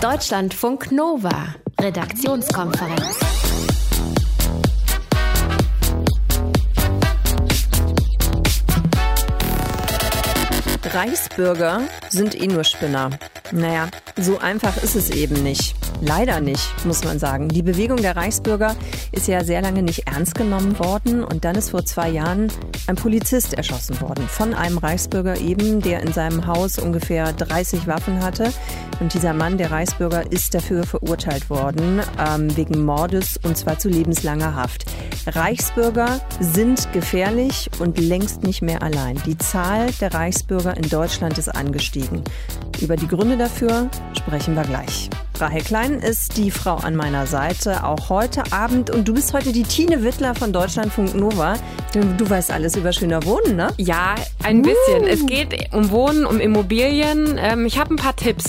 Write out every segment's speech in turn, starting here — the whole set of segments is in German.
Deutschlandfunk Nova, Redaktionskonferenz. Reichsbürger sind eh nur Spinner. Naja, so einfach ist es eben nicht. Leider nicht, muss man sagen. Die Bewegung der Reichsbürger ist ja sehr lange nicht ernst genommen worden und dann ist vor zwei Jahren ein Polizist erschossen worden. Von einem Reichsbürger eben, der in seinem Haus ungefähr 30 Waffen hatte. Und dieser Mann, der Reichsbürger, ist dafür verurteilt worden, ähm, wegen Mordes und zwar zu lebenslanger Haft. Reichsbürger sind gefährlich und längst nicht mehr allein. Die Zahl der Reichsbürger in Deutschland ist angestiegen. Über die Gründe dafür sprechen wir gleich. Rahel Klein ist die Frau an meiner Seite, auch heute Abend. Und du bist heute die Tine Wittler von Deutschlandfunk Nova. Du weißt alles über schöner Wohnen, ne? Ja, ein bisschen. Uh. Es geht um Wohnen, um Immobilien. Ähm, ich habe ein paar Tipps.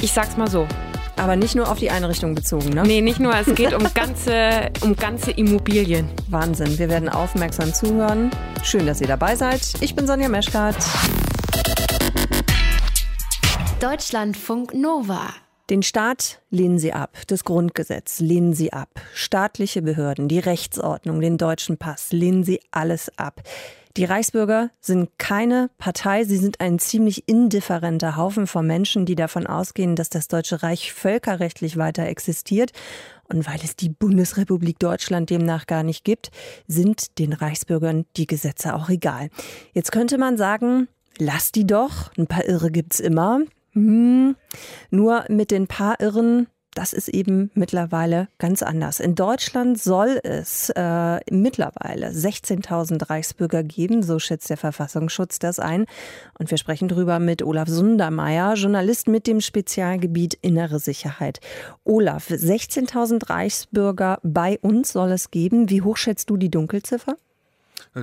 Ich sag's mal so. Aber nicht nur auf die Einrichtung bezogen, ne? Nee, nicht nur. Es geht um ganze, um ganze Immobilien. Wahnsinn. Wir werden aufmerksam zuhören. Schön, dass ihr dabei seid. Ich bin Sonja Meschkat. Deutschlandfunk Nova. Den Staat lehnen sie ab, das Grundgesetz lehnen sie ab, staatliche Behörden, die Rechtsordnung, den deutschen Pass lehnen sie alles ab. Die Reichsbürger sind keine Partei, sie sind ein ziemlich indifferenter Haufen von Menschen, die davon ausgehen, dass das Deutsche Reich völkerrechtlich weiter existiert. Und weil es die Bundesrepublik Deutschland demnach gar nicht gibt, sind den Reichsbürgern die Gesetze auch egal. Jetzt könnte man sagen, lass die doch, ein paar Irre gibt's immer. Hm, nur mit den paar Irren das ist eben mittlerweile ganz anders. In Deutschland soll es äh, mittlerweile 16.000 Reichsbürger geben, so schätzt der Verfassungsschutz das ein. Und wir sprechen darüber mit Olaf Sundermeier, Journalist mit dem Spezialgebiet Innere Sicherheit. Olaf, 16.000 Reichsbürger bei uns soll es geben. Wie hoch schätzt du die Dunkelziffer?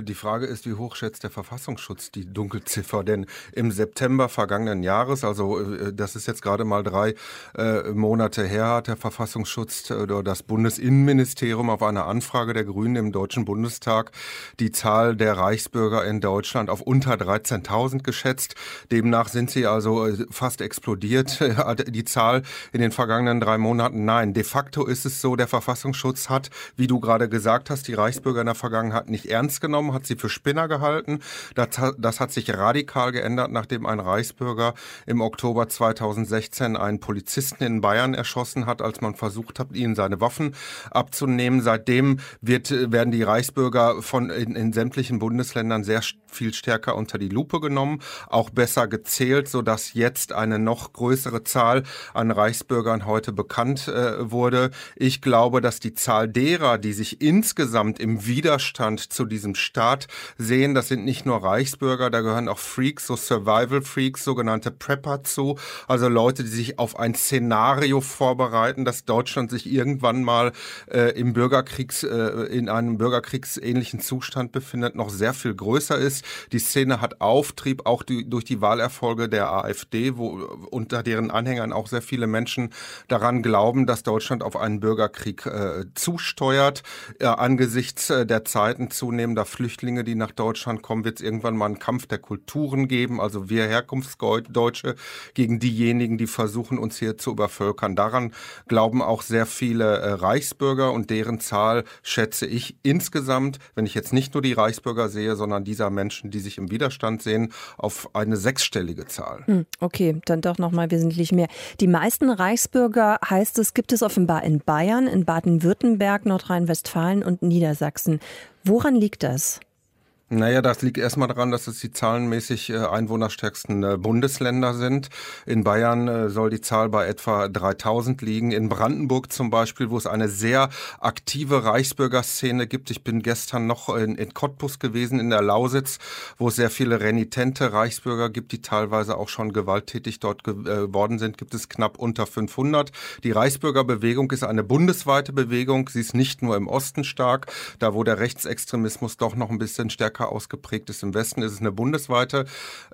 Die Frage ist, wie hoch schätzt der Verfassungsschutz die Dunkelziffer? Denn im September vergangenen Jahres, also äh, das ist jetzt gerade mal drei äh, Monate her, hat der Verfassungsschutz äh, oder das Bundesinnenministerium auf eine Anfrage der Grünen im Deutschen Bundestag die Zahl der Reichsbürger in Deutschland auf unter 13.000 geschätzt. Demnach sind sie also äh, fast explodiert, die Zahl in den vergangenen drei Monaten. Nein, de facto ist es so, der Verfassungsschutz hat, wie du gerade gesagt hast, die Reichsbürger in der Vergangenheit nicht ernst genommen, hat sie für Spinner gehalten. Das, das hat sich radikal geändert, nachdem ein Reichsbürger im Oktober 2016 einen Polizisten in Bayern erschossen hat, als man versucht hat, ihnen seine Waffen abzunehmen. Seitdem wird, werden die Reichsbürger von in, in sämtlichen Bundesländern sehr viel stärker unter die Lupe genommen, auch besser gezählt, so dass jetzt eine noch größere Zahl an Reichsbürgern heute bekannt äh, wurde. Ich glaube, dass die Zahl derer, die sich insgesamt im Widerstand zu diesem Staat sehen. Das sind nicht nur Reichsbürger, da gehören auch Freaks, so Survival Freaks, sogenannte Prepper zu. Also Leute, die sich auf ein Szenario vorbereiten, dass Deutschland sich irgendwann mal äh, im Bürgerkriegs, äh, in einem bürgerkriegsähnlichen Zustand befindet, noch sehr viel größer ist. Die Szene hat Auftrieb, auch die, durch die Wahlerfolge der AfD, wo unter deren Anhängern auch sehr viele Menschen daran glauben, dass Deutschland auf einen Bürgerkrieg äh, zusteuert. Äh, angesichts äh, der Zeiten zunehmender Flüchtlinge, die nach Deutschland kommen, wird es irgendwann mal einen Kampf der Kulturen geben. Also wir Herkunftsdeutsche gegen diejenigen, die versuchen, uns hier zu übervölkern. Daran glauben auch sehr viele äh, Reichsbürger und deren Zahl schätze ich insgesamt, wenn ich jetzt nicht nur die Reichsbürger sehe, sondern dieser Menschen, die sich im Widerstand sehen, auf eine sechsstellige Zahl. Hm, okay, dann doch noch mal wesentlich mehr. Die meisten Reichsbürger heißt es, gibt es offenbar in Bayern, in Baden-Württemberg, Nordrhein-Westfalen und Niedersachsen. Woran liegt das? Naja, das liegt erstmal daran, dass es die zahlenmäßig äh, einwohnerstärksten äh, Bundesländer sind. In Bayern äh, soll die Zahl bei etwa 3000 liegen. In Brandenburg zum Beispiel, wo es eine sehr aktive Reichsbürgerszene gibt. Ich bin gestern noch in, in Cottbus gewesen, in der Lausitz, wo es sehr viele renitente Reichsbürger gibt, die teilweise auch schon gewalttätig dort geworden sind, gibt es knapp unter 500. Die Reichsbürgerbewegung ist eine bundesweite Bewegung. Sie ist nicht nur im Osten stark, da wo der Rechtsextremismus doch noch ein bisschen stärker stärker ausgeprägt ist. Im Westen ist es eine bundesweite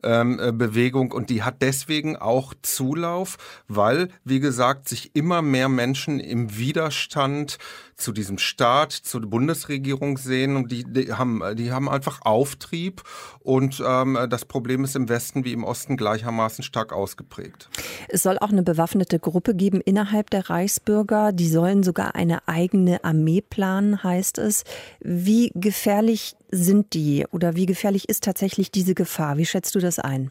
ähm, äh, Bewegung und die hat deswegen auch Zulauf, weil, wie gesagt, sich immer mehr Menschen im Widerstand zu diesem Staat, zur Bundesregierung sehen und die, die haben, die haben einfach Auftrieb und ähm, das Problem ist im Westen wie im Osten gleichermaßen stark ausgeprägt. Es soll auch eine bewaffnete Gruppe geben innerhalb der Reichsbürger. Die sollen sogar eine eigene Armee planen, heißt es. Wie gefährlich sind die oder wie gefährlich ist tatsächlich diese Gefahr? Wie schätzt du das ein?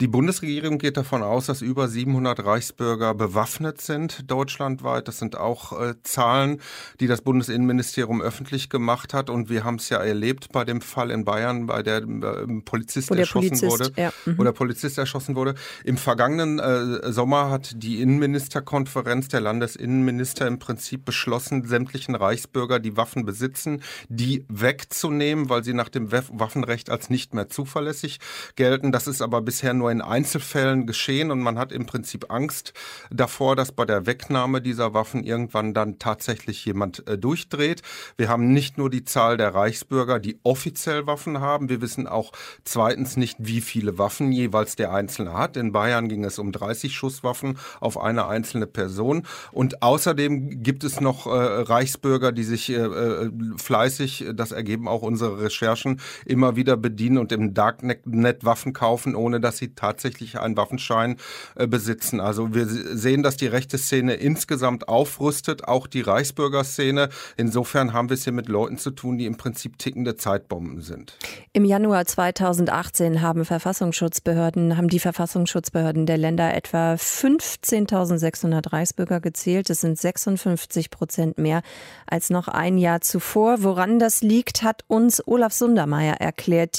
Die Bundesregierung geht davon aus, dass über 700 Reichsbürger bewaffnet sind deutschlandweit. Das sind auch äh, Zahlen, die das Bundesinnenministerium öffentlich gemacht hat. Und wir haben es ja erlebt bei dem Fall in Bayern, bei der äh, Polizist der erschossen Polizist, wurde, ja. mhm. wo der Polizist erschossen wurde. Im vergangenen äh, Sommer hat die Innenministerkonferenz der Landesinnenminister im Prinzip beschlossen, sämtlichen Reichsbürger, die Waffen besitzen, die wegzunehmen, weil sie nach dem Waffenrecht als nicht mehr zuverlässig gelten. Das ist aber bisher bisher nur in Einzelfällen geschehen und man hat im Prinzip Angst davor, dass bei der Wegnahme dieser Waffen irgendwann dann tatsächlich jemand äh, durchdreht. Wir haben nicht nur die Zahl der Reichsbürger, die offiziell Waffen haben. Wir wissen auch zweitens nicht, wie viele Waffen jeweils der Einzelne hat. In Bayern ging es um 30 Schusswaffen auf eine einzelne Person. Und außerdem gibt es noch äh, Reichsbürger, die sich äh, äh fleißig, das ergeben auch unsere Recherchen, immer wieder bedienen und im Darknet Waffen kaufen, ohne dass dass sie tatsächlich einen Waffenschein äh, besitzen. Also wir sehen, dass die rechte Szene insgesamt aufrüstet, auch die Reichsbürgerszene. Insofern haben wir es hier mit Leuten zu tun, die im Prinzip tickende Zeitbomben sind. Im Januar 2018 haben Verfassungsschutzbehörden, haben die Verfassungsschutzbehörden der Länder etwa 15.600 Reichsbürger gezählt. Das sind 56 Prozent mehr als noch ein Jahr zuvor. Woran das liegt, hat uns Olaf Sundermeier erklärt.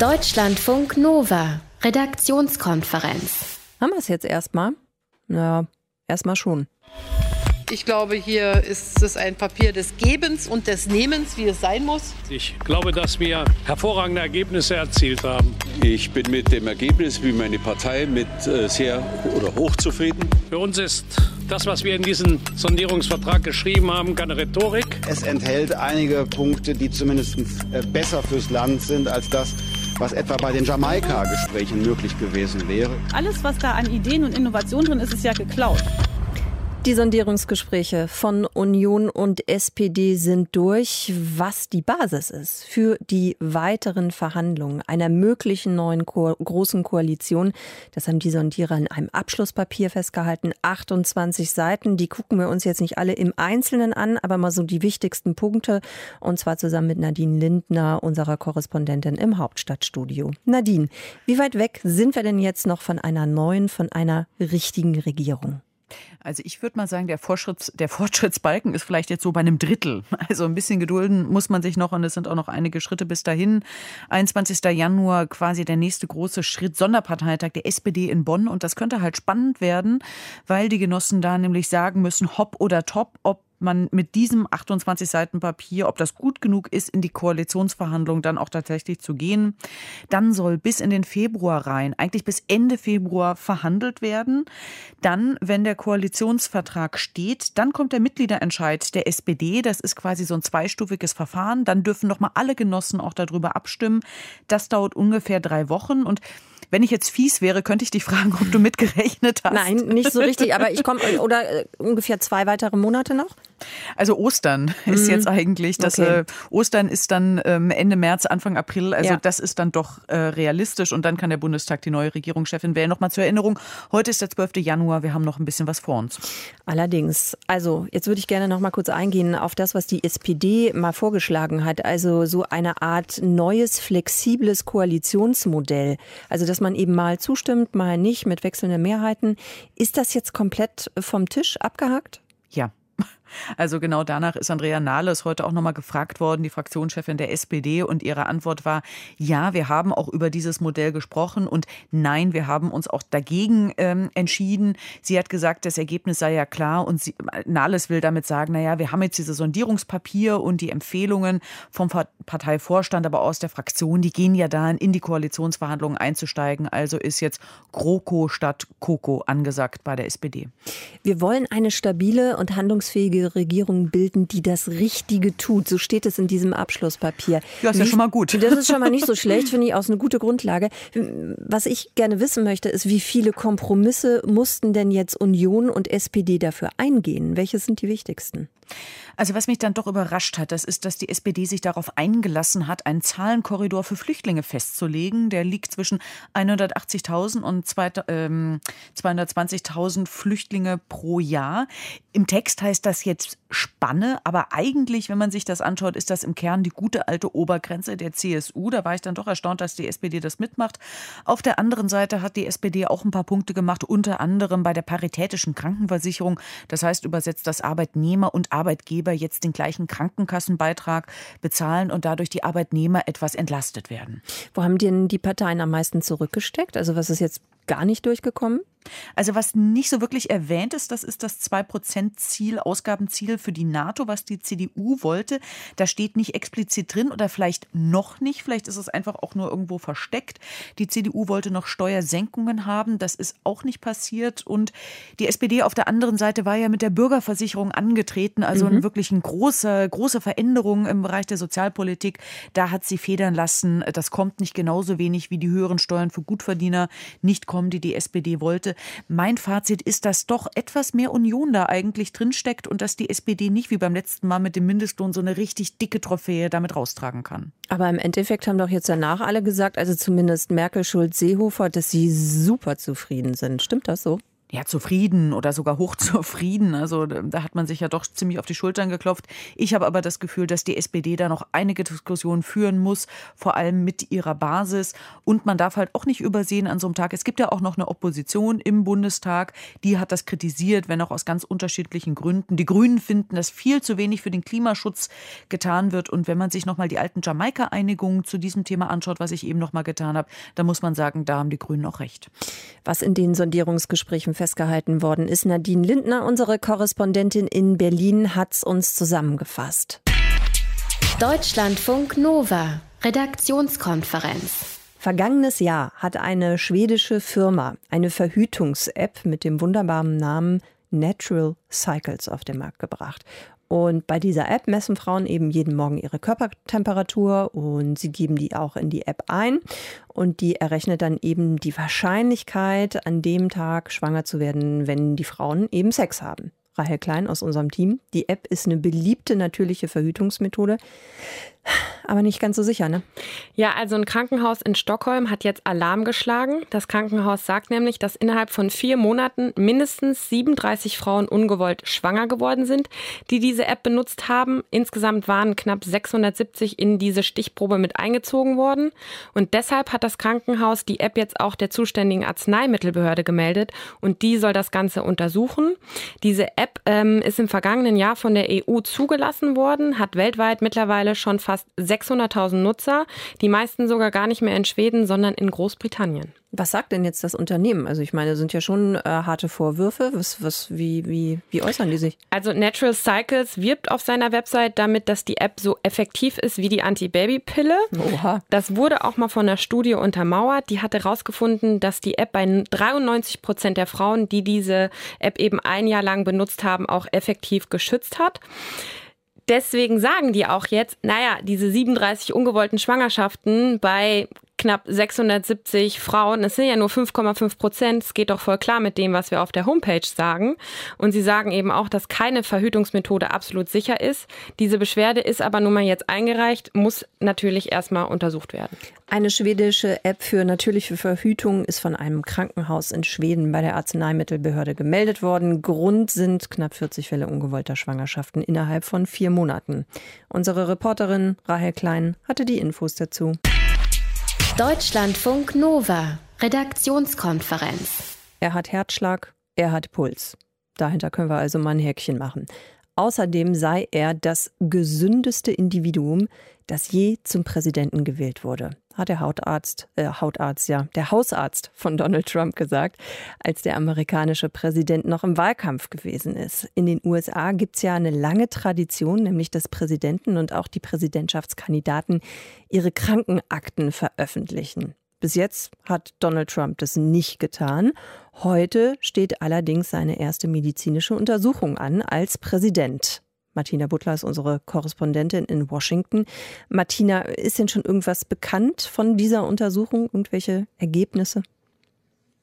Deutschlandfunk Nova, Redaktionskonferenz. Haben wir es jetzt erstmal? Na, erstmal schon. Ich glaube, hier ist es ein Papier des Gebens und des Nehmens, wie es sein muss. Ich glaube, dass wir hervorragende Ergebnisse erzielt haben. Ich bin mit dem Ergebnis, wie meine Partei, mit äh, sehr oder hoch zufrieden. Für uns ist das, was wir in diesen Sondierungsvertrag geschrieben haben, keine Rhetorik. Es enthält einige Punkte, die zumindest äh, besser fürs Land sind als das, was etwa bei den Jamaika-Gesprächen möglich gewesen wäre. Alles, was da an Ideen und Innovationen drin ist, ist ja geklaut. Die Sondierungsgespräche von Union und SPD sind durch, was die Basis ist für die weiteren Verhandlungen einer möglichen neuen Ko großen Koalition. Das haben die Sondierer in einem Abschlusspapier festgehalten. 28 Seiten, die gucken wir uns jetzt nicht alle im Einzelnen an, aber mal so die wichtigsten Punkte. Und zwar zusammen mit Nadine Lindner, unserer Korrespondentin im Hauptstadtstudio. Nadine, wie weit weg sind wir denn jetzt noch von einer neuen, von einer richtigen Regierung? Also ich würde mal sagen, der, Fortschritts, der Fortschrittsbalken ist vielleicht jetzt so bei einem Drittel. Also ein bisschen gedulden muss man sich noch und es sind auch noch einige Schritte bis dahin. 21. Januar quasi der nächste große Schritt, Sonderparteitag der SPD in Bonn und das könnte halt spannend werden, weil die Genossen da nämlich sagen müssen, hopp oder top, ob man mit diesem 28 Seiten Papier, ob das gut genug ist, in die Koalitionsverhandlungen dann auch tatsächlich zu gehen. Dann soll bis in den Februar rein, eigentlich bis Ende Februar verhandelt werden. Dann, wenn der Koalitionsvertrag steht, dann kommt der Mitgliederentscheid der SPD. Das ist quasi so ein zweistufiges Verfahren. Dann dürfen noch mal alle Genossen auch darüber abstimmen. Das dauert ungefähr drei Wochen und wenn ich jetzt fies wäre, könnte ich dich fragen, ob du mitgerechnet hast. Nein, nicht so richtig, aber ich komme, oder äh, ungefähr zwei weitere Monate noch? Also Ostern ist mhm. jetzt eigentlich, das okay. äh, Ostern ist dann ähm, Ende März, Anfang April, also ja. das ist dann doch äh, realistisch und dann kann der Bundestag die neue Regierungschefin wählen. Nochmal zur Erinnerung, heute ist der 12. Januar, wir haben noch ein bisschen was vor uns. Allerdings, also jetzt würde ich gerne noch mal kurz eingehen auf das, was die SPD mal vorgeschlagen hat, also so eine Art neues, flexibles Koalitionsmodell, also dass man eben mal zustimmt, mal nicht mit wechselnden Mehrheiten. Ist das jetzt komplett vom Tisch abgehakt? Also genau danach ist Andrea Nahles heute auch nochmal gefragt worden, die Fraktionschefin der SPD. Und ihre Antwort war, ja, wir haben auch über dieses Modell gesprochen und nein, wir haben uns auch dagegen ähm, entschieden. Sie hat gesagt, das Ergebnis sei ja klar und sie, Nahles will damit sagen, naja, wir haben jetzt dieses Sondierungspapier und die Empfehlungen vom Parteivorstand, aber aus der Fraktion, die gehen ja dahin, in die Koalitionsverhandlungen einzusteigen. Also ist jetzt GroKo statt KOKO angesagt bei der SPD. Wir wollen eine stabile und handlungsfähige vernünftige Regierung bilden, die das Richtige tut. So steht es in diesem Abschlusspapier. Ja, ist ja schon mal gut. Das ist schon mal nicht so schlecht, finde ich, aus eine gute Grundlage. Was ich gerne wissen möchte, ist, wie viele Kompromisse mussten denn jetzt Union und SPD dafür eingehen? Welche sind die wichtigsten? Also was mich dann doch überrascht hat, das ist, dass die SPD sich darauf eingelassen hat, einen Zahlenkorridor für Flüchtlinge festzulegen. Der liegt zwischen 180.000 und 220.000 ähm, Flüchtlinge pro Jahr. Im Text heißt das jetzt Spanne, aber eigentlich, wenn man sich das anschaut, ist das im Kern die gute alte Obergrenze der CSU. Da war ich dann doch erstaunt, dass die SPD das mitmacht. Auf der anderen Seite hat die SPD auch ein paar Punkte gemacht, unter anderem bei der paritätischen Krankenversicherung. Das heißt übersetzt, dass Arbeitnehmer und Arbeitgeber jetzt den gleichen Krankenkassenbeitrag bezahlen und dadurch die Arbeitnehmer etwas entlastet werden. Wo haben denn die Parteien am meisten zurückgesteckt? Also was ist jetzt gar nicht durchgekommen? Also was nicht so wirklich erwähnt ist, das ist das 2-Prozent-Ziel, Ausgabenziel für die NATO, was die CDU wollte. Da steht nicht explizit drin oder vielleicht noch nicht. Vielleicht ist es einfach auch nur irgendwo versteckt. Die CDU wollte noch Steuersenkungen haben. Das ist auch nicht passiert. Und die SPD auf der anderen Seite war ja mit der Bürgerversicherung angetreten. Also mhm. wirklich eine große, große Veränderung im Bereich der Sozialpolitik. Da hat sie federn lassen. Das kommt nicht genauso wenig wie die höheren Steuern für Gutverdiener nicht kommen, die die SPD wollte. Mein Fazit ist, dass doch etwas mehr Union da eigentlich drinsteckt und dass die SPD nicht wie beim letzten Mal mit dem Mindestlohn so eine richtig dicke Trophäe damit raustragen kann. Aber im Endeffekt haben doch jetzt danach alle gesagt, also zumindest Merkel, Schulz, Seehofer, dass sie super zufrieden sind. Stimmt das so? Ja, zufrieden oder sogar hochzufrieden. Also da hat man sich ja doch ziemlich auf die Schultern geklopft. Ich habe aber das Gefühl, dass die SPD da noch einige Diskussionen führen muss, vor allem mit ihrer Basis. Und man darf halt auch nicht übersehen an so einem Tag, es gibt ja auch noch eine Opposition im Bundestag, die hat das kritisiert, wenn auch aus ganz unterschiedlichen Gründen. Die Grünen finden, dass viel zu wenig für den Klimaschutz getan wird. Und wenn man sich nochmal die alten Jamaika-Einigungen zu diesem Thema anschaut, was ich eben nochmal getan habe, dann muss man sagen, da haben die Grünen auch recht. Was in den Sondierungsgesprächen festgehalten worden ist. Nadine Lindner, unsere Korrespondentin in Berlin, hat es uns zusammengefasst. Deutschlandfunk Nova, Redaktionskonferenz. Vergangenes Jahr hat eine schwedische Firma eine Verhütungs-App mit dem wunderbaren Namen Natural Cycles auf den Markt gebracht. Und bei dieser App messen Frauen eben jeden Morgen ihre Körpertemperatur und sie geben die auch in die App ein. Und die errechnet dann eben die Wahrscheinlichkeit, an dem Tag schwanger zu werden, wenn die Frauen eben Sex haben. Rahel Klein aus unserem Team. Die App ist eine beliebte natürliche Verhütungsmethode aber nicht ganz so sicher, ne? Ja, also ein Krankenhaus in Stockholm hat jetzt Alarm geschlagen. Das Krankenhaus sagt nämlich, dass innerhalb von vier Monaten mindestens 37 Frauen ungewollt schwanger geworden sind, die diese App benutzt haben. Insgesamt waren knapp 670 in diese Stichprobe mit eingezogen worden. Und deshalb hat das Krankenhaus die App jetzt auch der zuständigen Arzneimittelbehörde gemeldet und die soll das Ganze untersuchen. Diese App ähm, ist im vergangenen Jahr von der EU zugelassen worden, hat weltweit mittlerweile schon fast 600.000 Nutzer, die meisten sogar gar nicht mehr in Schweden, sondern in Großbritannien. Was sagt denn jetzt das Unternehmen? Also ich meine, sind ja schon äh, harte Vorwürfe. Was, was, wie, wie, wie äußern die sich? Also Natural Cycles wirbt auf seiner Website damit, dass die App so effektiv ist wie die Anti-Baby-Pille. Oha. Das wurde auch mal von einer Studie untermauert. Die hatte herausgefunden, dass die App bei 93 Prozent der Frauen, die diese App eben ein Jahr lang benutzt haben, auch effektiv geschützt hat deswegen sagen die auch jetzt, naja, diese 37 ungewollten Schwangerschaften bei knapp 670 Frauen. Es sind ja nur 5,5 Prozent. Es geht doch voll klar mit dem, was wir auf der Homepage sagen. Und sie sagen eben auch, dass keine Verhütungsmethode absolut sicher ist. Diese Beschwerde ist aber nun mal jetzt eingereicht, muss natürlich erstmal untersucht werden. Eine schwedische App für natürliche Verhütung ist von einem Krankenhaus in Schweden bei der Arzneimittelbehörde gemeldet worden. Grund sind knapp 40 Fälle ungewollter Schwangerschaften innerhalb von vier Monaten. Unsere Reporterin Rahel Klein hatte die Infos dazu. Deutschlandfunk Nova, Redaktionskonferenz. Er hat Herzschlag, er hat Puls. Dahinter können wir also mal ein Häkchen machen. Außerdem sei er das gesündeste Individuum, das je zum Präsidenten gewählt wurde, hat der Hautarzt, äh, Hautarzt, ja, der Hausarzt von Donald Trump gesagt, als der amerikanische Präsident noch im Wahlkampf gewesen ist. In den USA gibt es ja eine lange Tradition, nämlich dass Präsidenten und auch die Präsidentschaftskandidaten ihre Krankenakten veröffentlichen. Bis jetzt hat Donald Trump das nicht getan. Heute steht allerdings seine erste medizinische Untersuchung an als Präsident. Martina Butler ist unsere Korrespondentin in Washington. Martina, ist denn schon irgendwas bekannt von dieser Untersuchung? Irgendwelche Ergebnisse?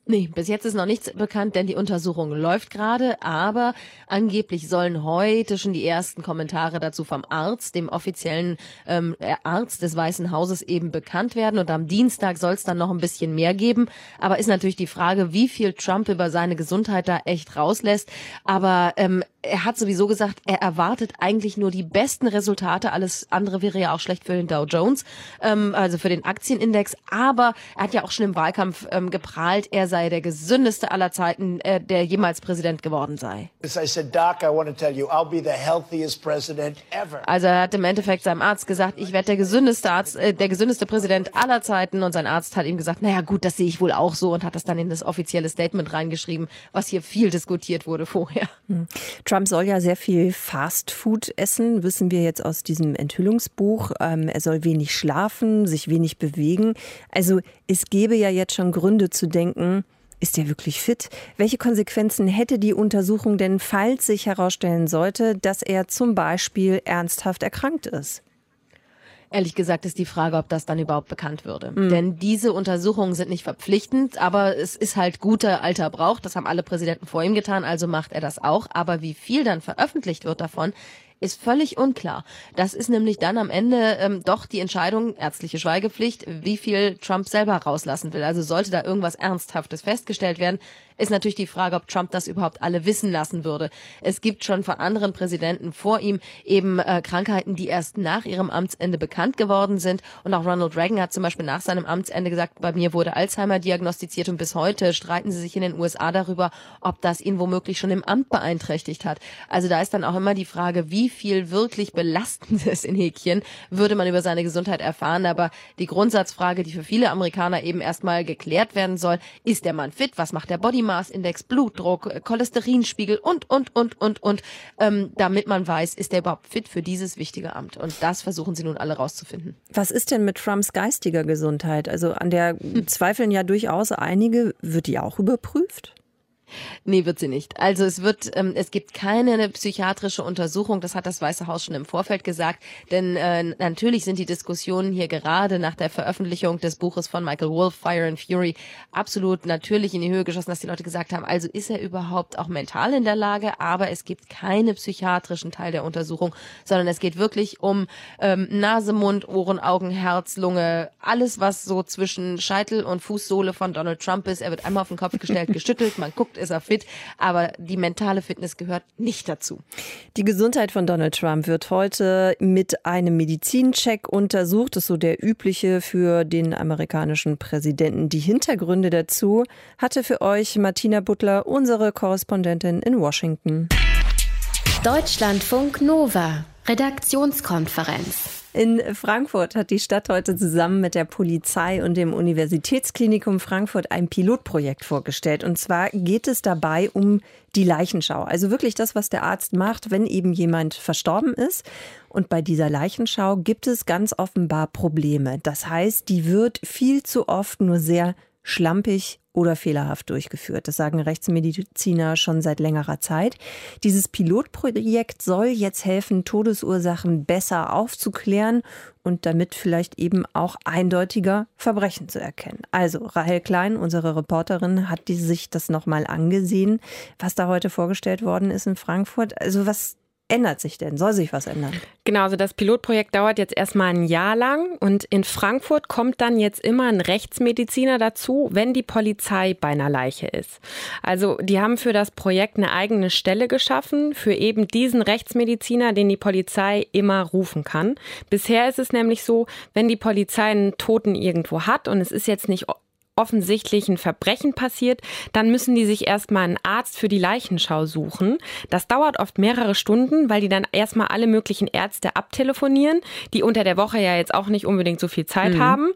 Nee, bis jetzt ist noch nichts bekannt, denn die Untersuchung läuft gerade, aber angeblich sollen heute schon die ersten Kommentare dazu vom Arzt, dem offiziellen ähm, Arzt des Weißen Hauses eben bekannt werden und am Dienstag soll es dann noch ein bisschen mehr geben, aber ist natürlich die Frage, wie viel Trump über seine Gesundheit da echt rauslässt, aber ähm, er hat sowieso gesagt, er erwartet eigentlich nur die besten Resultate. Alles andere wäre ja auch schlecht für den Dow Jones, ähm, also für den Aktienindex. Aber er hat ja auch schon im Wahlkampf ähm, geprahlt, er sei der gesündeste aller Zeiten, äh, der jemals Präsident geworden sei. Also er hat im Endeffekt seinem Arzt gesagt, ich werde der gesündeste Arzt, äh, der gesündeste Präsident aller Zeiten. Und sein Arzt hat ihm gesagt, naja gut, das sehe ich wohl auch so und hat das dann in das offizielle Statement reingeschrieben, was hier viel diskutiert wurde vorher. Hm. Trump soll ja sehr viel Fastfood essen, wissen wir jetzt aus diesem Enthüllungsbuch. Ähm, er soll wenig schlafen, sich wenig bewegen. Also es gäbe ja jetzt schon Gründe zu denken, ist er wirklich fit? Welche Konsequenzen hätte die Untersuchung denn, falls sich herausstellen sollte, dass er zum Beispiel ernsthaft erkrankt ist? Ehrlich gesagt ist die Frage, ob das dann überhaupt bekannt würde. Mhm. Denn diese Untersuchungen sind nicht verpflichtend, aber es ist halt guter alter Brauch. Das haben alle Präsidenten vor ihm getan, also macht er das auch. Aber wie viel dann veröffentlicht wird davon, ist völlig unklar. Das ist nämlich dann am Ende ähm, doch die Entscheidung, ärztliche Schweigepflicht, wie viel Trump selber rauslassen will. Also sollte da irgendwas Ernsthaftes festgestellt werden, ist natürlich die Frage, ob Trump das überhaupt alle wissen lassen würde. Es gibt schon von anderen Präsidenten vor ihm eben äh, Krankheiten, die erst nach ihrem Amtsende bekannt geworden sind. Und auch Ronald Reagan hat zum Beispiel nach seinem Amtsende gesagt, bei mir wurde Alzheimer diagnostiziert und bis heute streiten sie sich in den USA darüber, ob das ihn womöglich schon im Amt beeinträchtigt hat. Also da ist dann auch immer die Frage, wie viel wirklich Belastendes in Häkchen würde man über seine Gesundheit erfahren. Aber die Grundsatzfrage, die für viele Amerikaner eben erstmal geklärt werden soll, ist der Mann fit? Was macht der Body Maßindex, Blutdruck, Cholesterinspiegel und, und, und, und, und, ähm, damit man weiß, ist er überhaupt fit für dieses wichtige Amt. Und das versuchen sie nun alle rauszufinden. Was ist denn mit Trumps geistiger Gesundheit? Also an der hm. zweifeln ja durchaus einige. Wird die auch überprüft? Nee, wird sie nicht. Also es wird, ähm, es gibt keine psychiatrische Untersuchung, das hat das Weiße Haus schon im Vorfeld gesagt, denn äh, natürlich sind die Diskussionen hier gerade nach der Veröffentlichung des Buches von Michael Wolff, Fire and Fury, absolut natürlich in die Höhe geschossen, dass die Leute gesagt haben, also ist er überhaupt auch mental in der Lage, aber es gibt keine psychiatrischen Teil der Untersuchung, sondern es geht wirklich um ähm, Nase, Mund, Ohren, Augen, Herz, Lunge, alles, was so zwischen Scheitel und Fußsohle von Donald Trump ist. Er wird einmal auf den Kopf gestellt, geschüttelt, man guckt ist er fit, aber die mentale Fitness gehört nicht dazu. Die Gesundheit von Donald Trump wird heute mit einem Medizincheck untersucht. Das ist so der übliche für den amerikanischen Präsidenten. Die Hintergründe dazu hatte für euch Martina Butler, unsere Korrespondentin in Washington. Deutschlandfunk Nova, Redaktionskonferenz. In Frankfurt hat die Stadt heute zusammen mit der Polizei und dem Universitätsklinikum Frankfurt ein Pilotprojekt vorgestellt. Und zwar geht es dabei um die Leichenschau. Also wirklich das, was der Arzt macht, wenn eben jemand verstorben ist. Und bei dieser Leichenschau gibt es ganz offenbar Probleme. Das heißt, die wird viel zu oft nur sehr schlampig oder fehlerhaft durchgeführt. Das sagen Rechtsmediziner schon seit längerer Zeit. Dieses Pilotprojekt soll jetzt helfen, Todesursachen besser aufzuklären und damit vielleicht eben auch eindeutiger Verbrechen zu erkennen. Also Rahel Klein, unsere Reporterin, hat sich das nochmal angesehen, was da heute vorgestellt worden ist in Frankfurt. Also was ändert sich denn? Soll sich was ändern? Genau, also das Pilotprojekt dauert jetzt erstmal ein Jahr lang und in Frankfurt kommt dann jetzt immer ein Rechtsmediziner dazu, wenn die Polizei bei einer Leiche ist. Also die haben für das Projekt eine eigene Stelle geschaffen, für eben diesen Rechtsmediziner, den die Polizei immer rufen kann. Bisher ist es nämlich so, wenn die Polizei einen Toten irgendwo hat und es ist jetzt nicht offensichtlich ein Verbrechen passiert, dann müssen die sich erstmal einen Arzt für die Leichenschau suchen. Das dauert oft mehrere Stunden, weil die dann erstmal alle möglichen Ärzte abtelefonieren, die unter der Woche ja jetzt auch nicht unbedingt so viel Zeit mhm. haben.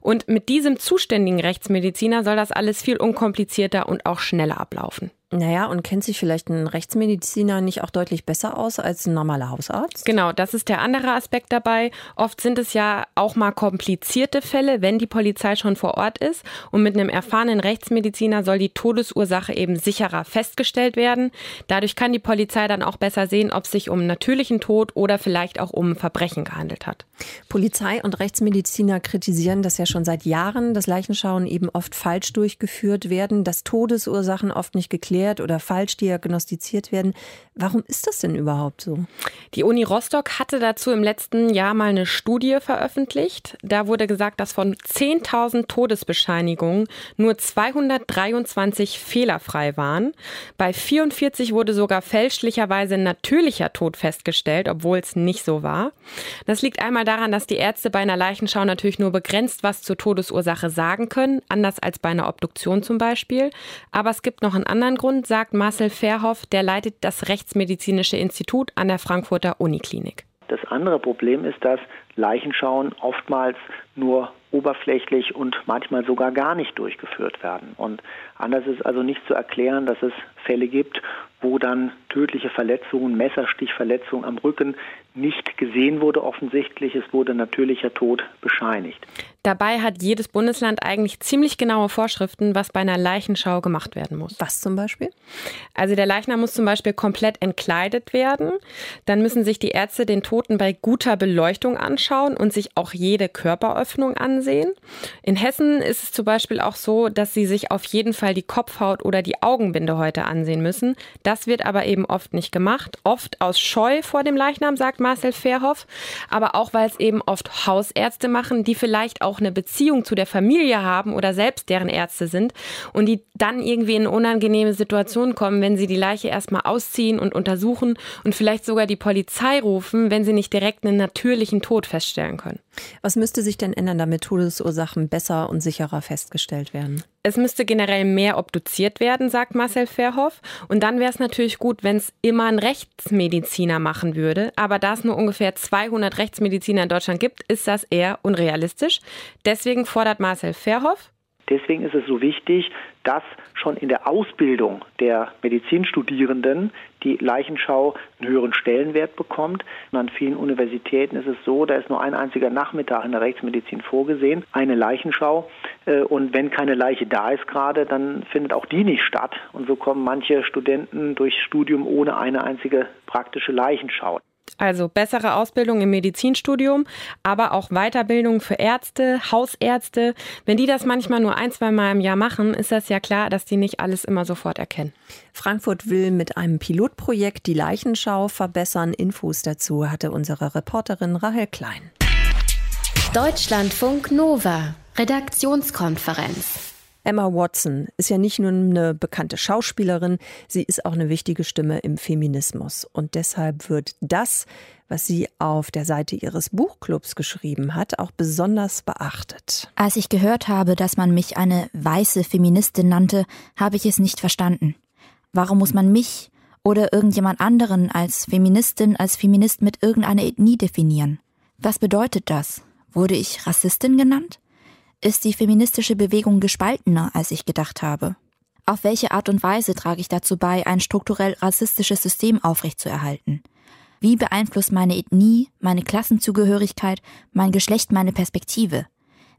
Und mit diesem zuständigen Rechtsmediziner soll das alles viel unkomplizierter und auch schneller ablaufen. Naja, und kennt sich vielleicht ein Rechtsmediziner nicht auch deutlich besser aus als ein normaler Hausarzt? Genau, das ist der andere Aspekt dabei. Oft sind es ja auch mal komplizierte Fälle, wenn die Polizei schon vor Ort ist. Und mit einem erfahrenen Rechtsmediziner soll die Todesursache eben sicherer festgestellt werden. Dadurch kann die Polizei dann auch besser sehen, ob es sich um natürlichen Tod oder vielleicht auch um Verbrechen gehandelt hat. Polizei und Rechtsmediziner kritisieren das ja schon seit Jahren, dass Leichenschauen eben oft falsch durchgeführt werden, dass Todesursachen oft nicht geklärt geklärt oder falsch diagnostiziert werden. Warum ist das denn überhaupt so? Die Uni Rostock hatte dazu im letzten Jahr mal eine Studie veröffentlicht. Da wurde gesagt, dass von 10.000 Todesbescheinigungen nur 223 fehlerfrei waren. Bei 44 wurde sogar fälschlicherweise natürlicher Tod festgestellt, obwohl es nicht so war. Das liegt einmal daran, dass die Ärzte bei einer Leichenschau natürlich nur begrenzt was zur Todesursache sagen können, anders als bei einer Obduktion zum Beispiel. Aber es gibt noch einen anderen Grund Hintergrund, sagt Marcel Verhoff, der leitet das Rechtsmedizinische Institut an der Frankfurter Uniklinik. Das andere Problem ist, dass Leichenschauen oftmals nur oberflächlich und manchmal sogar gar nicht durchgeführt werden. Und anders ist also nicht zu erklären, dass es Fälle gibt, wo dann tödliche Verletzungen, Messerstichverletzungen am Rücken nicht gesehen wurde offensichtlich. Es wurde natürlicher Tod bescheinigt. Dabei hat jedes Bundesland eigentlich ziemlich genaue Vorschriften, was bei einer Leichenschau gemacht werden muss. Was zum Beispiel? Also der Leichnam muss zum Beispiel komplett entkleidet werden. Dann müssen sich die Ärzte den Toten bei guter Beleuchtung anschauen und sich auch jede Körperöffnung ansehen. In Hessen ist es zum Beispiel auch so, dass sie sich auf jeden Fall die Kopfhaut oder die Augenbinde heute ansehen müssen. Das wird aber eben oft nicht gemacht. Oft aus Scheu vor dem Leichnam, sagt Marcel Verhoff. Aber auch, weil es eben oft Hausärzte machen, die vielleicht auch eine Beziehung zu der Familie haben oder selbst deren Ärzte sind und die dann irgendwie in unangenehme Situationen kommen, wenn sie die Leiche erstmal ausziehen und untersuchen und vielleicht sogar die Polizei rufen, wenn sie nicht direkt einen natürlichen Tod feststellen können. Was müsste sich denn ändern, damit Todesursachen besser und sicherer festgestellt werden? Es müsste generell mehr obduziert werden, sagt Marcel Verhoff. Und dann wäre es natürlich gut, wenn es immer ein Rechtsmediziner machen würde. Aber da es nur ungefähr 200 Rechtsmediziner in Deutschland gibt, ist das eher unrealistisch. Deswegen fordert Marcel Verhoff, Deswegen ist es so wichtig, dass schon in der Ausbildung der Medizinstudierenden die Leichenschau einen höheren Stellenwert bekommt. Und an vielen Universitäten ist es so, da ist nur ein einziger Nachmittag in der Rechtsmedizin vorgesehen, eine Leichenschau. Äh, und wenn keine Leiche da ist gerade, dann findet auch die nicht statt. Und so kommen manche Studenten durchs Studium ohne eine einzige praktische Leichenschau. Also bessere Ausbildung im Medizinstudium, aber auch Weiterbildung für Ärzte, Hausärzte. Wenn die das manchmal nur ein, zwei Mal im Jahr machen, ist das ja klar, dass die nicht alles immer sofort erkennen. Frankfurt will mit einem Pilotprojekt die Leichenschau verbessern. Infos dazu hatte unsere Reporterin Rahel Klein. Deutschlandfunk Nova, Redaktionskonferenz. Emma Watson ist ja nicht nur eine bekannte Schauspielerin, sie ist auch eine wichtige Stimme im Feminismus. Und deshalb wird das, was sie auf der Seite ihres Buchclubs geschrieben hat, auch besonders beachtet. Als ich gehört habe, dass man mich eine weiße Feministin nannte, habe ich es nicht verstanden. Warum muss man mich oder irgendjemand anderen als Feministin, als Feminist mit irgendeiner Ethnie definieren? Was bedeutet das? Wurde ich Rassistin genannt? Ist die feministische Bewegung gespaltener, als ich gedacht habe. Auf welche Art und Weise trage ich dazu bei, ein strukturell rassistisches System aufrechtzuerhalten? Wie beeinflusst meine Ethnie, meine Klassenzugehörigkeit, mein Geschlecht meine Perspektive?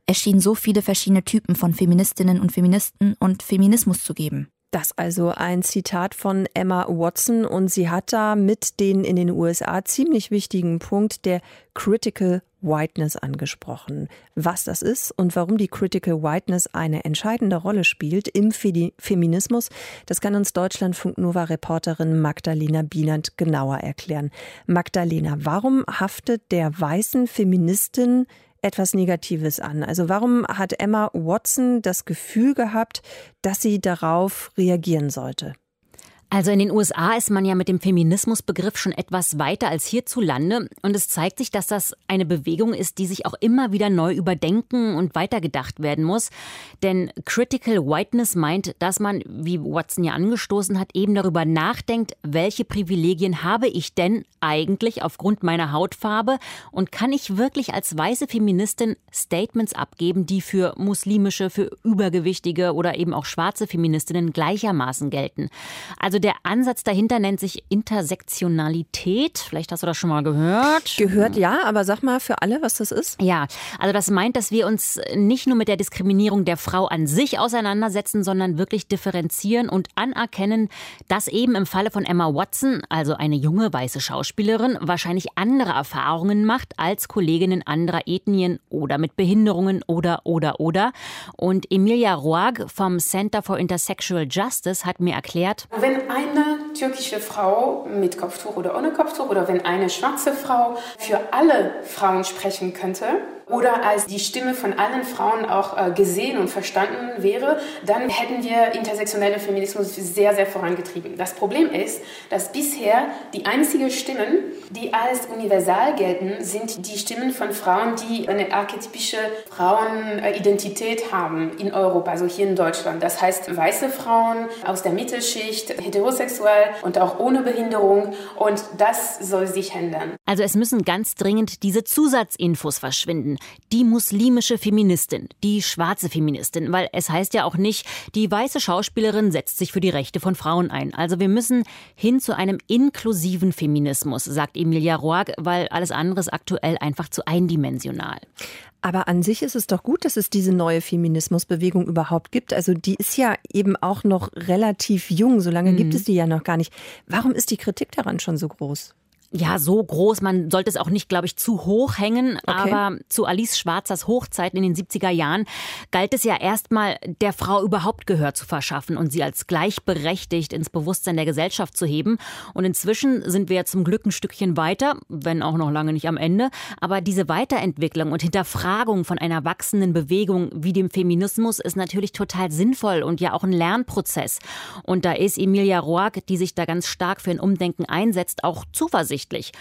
Es schien so viele verschiedene Typen von Feministinnen und Feministen und Feminismus zu geben. Das also ein Zitat von Emma Watson und sie hat da mit den in den USA ziemlich wichtigen Punkt der Critical Whiteness angesprochen. Was das ist und warum die Critical Whiteness eine entscheidende Rolle spielt im Feminismus, das kann uns Deutschlandfunk Nova Reporterin Magdalena Bienert genauer erklären. Magdalena, warum haftet der weißen Feministin etwas Negatives an? Also warum hat Emma Watson das Gefühl gehabt, dass sie darauf reagieren sollte? Also in den USA ist man ja mit dem Feminismusbegriff schon etwas weiter als hierzulande. Und es zeigt sich, dass das eine Bewegung ist, die sich auch immer wieder neu überdenken und weitergedacht werden muss. Denn Critical Whiteness meint, dass man, wie Watson ja angestoßen hat, eben darüber nachdenkt, welche Privilegien habe ich denn eigentlich aufgrund meiner Hautfarbe und kann ich wirklich als weiße Feministin Statements abgeben, die für muslimische, für übergewichtige oder eben auch schwarze Feministinnen gleichermaßen gelten. Also also der Ansatz dahinter nennt sich Intersektionalität. Vielleicht hast du das schon mal gehört. Gehört ja, aber sag mal für alle, was das ist. Ja, also das meint, dass wir uns nicht nur mit der Diskriminierung der Frau an sich auseinandersetzen, sondern wirklich differenzieren und anerkennen, dass eben im Falle von Emma Watson, also eine junge weiße Schauspielerin, wahrscheinlich andere Erfahrungen macht als Kolleginnen anderer Ethnien oder mit Behinderungen oder oder oder. Und Emilia Roag vom Center for Intersexual Justice hat mir erklärt, wenn eine türkische Frau mit Kopftuch oder ohne Kopftuch oder wenn eine schwarze Frau für alle Frauen sprechen könnte, oder als die Stimme von allen Frauen auch äh, gesehen und verstanden wäre, dann hätten wir intersektionelle Feminismus sehr, sehr vorangetrieben. Das Problem ist, dass bisher die einzigen Stimmen, die als universal gelten, sind die Stimmen von Frauen, die eine archetypische Frauenidentität haben in Europa, also hier in Deutschland. Das heißt weiße Frauen aus der Mittelschicht, heterosexuell und auch ohne Behinderung. Und das soll sich ändern. Also es müssen ganz dringend diese Zusatzinfos verschwinden die muslimische Feministin, die schwarze Feministin, weil es heißt ja auch nicht, die weiße Schauspielerin setzt sich für die Rechte von Frauen ein. Also wir müssen hin zu einem inklusiven Feminismus, sagt Emilia Roag, weil alles andere ist aktuell einfach zu eindimensional. Aber an sich ist es doch gut, dass es diese neue Feminismusbewegung überhaupt gibt. Also die ist ja eben auch noch relativ jung, so lange mhm. gibt es die ja noch gar nicht. Warum ist die Kritik daran schon so groß? Ja, so groß. Man sollte es auch nicht, glaube ich, zu hoch hängen. Okay. Aber zu Alice Schwarzers Hochzeiten in den 70er Jahren galt es ja erstmal, der Frau überhaupt Gehör zu verschaffen und sie als gleichberechtigt ins Bewusstsein der Gesellschaft zu heben. Und inzwischen sind wir ja zum Glück ein Stückchen weiter, wenn auch noch lange nicht am Ende. Aber diese Weiterentwicklung und Hinterfragung von einer wachsenden Bewegung wie dem Feminismus ist natürlich total sinnvoll und ja auch ein Lernprozess. Und da ist Emilia Roark, die sich da ganz stark für ein Umdenken einsetzt, auch zuversichtlich zuversichtlich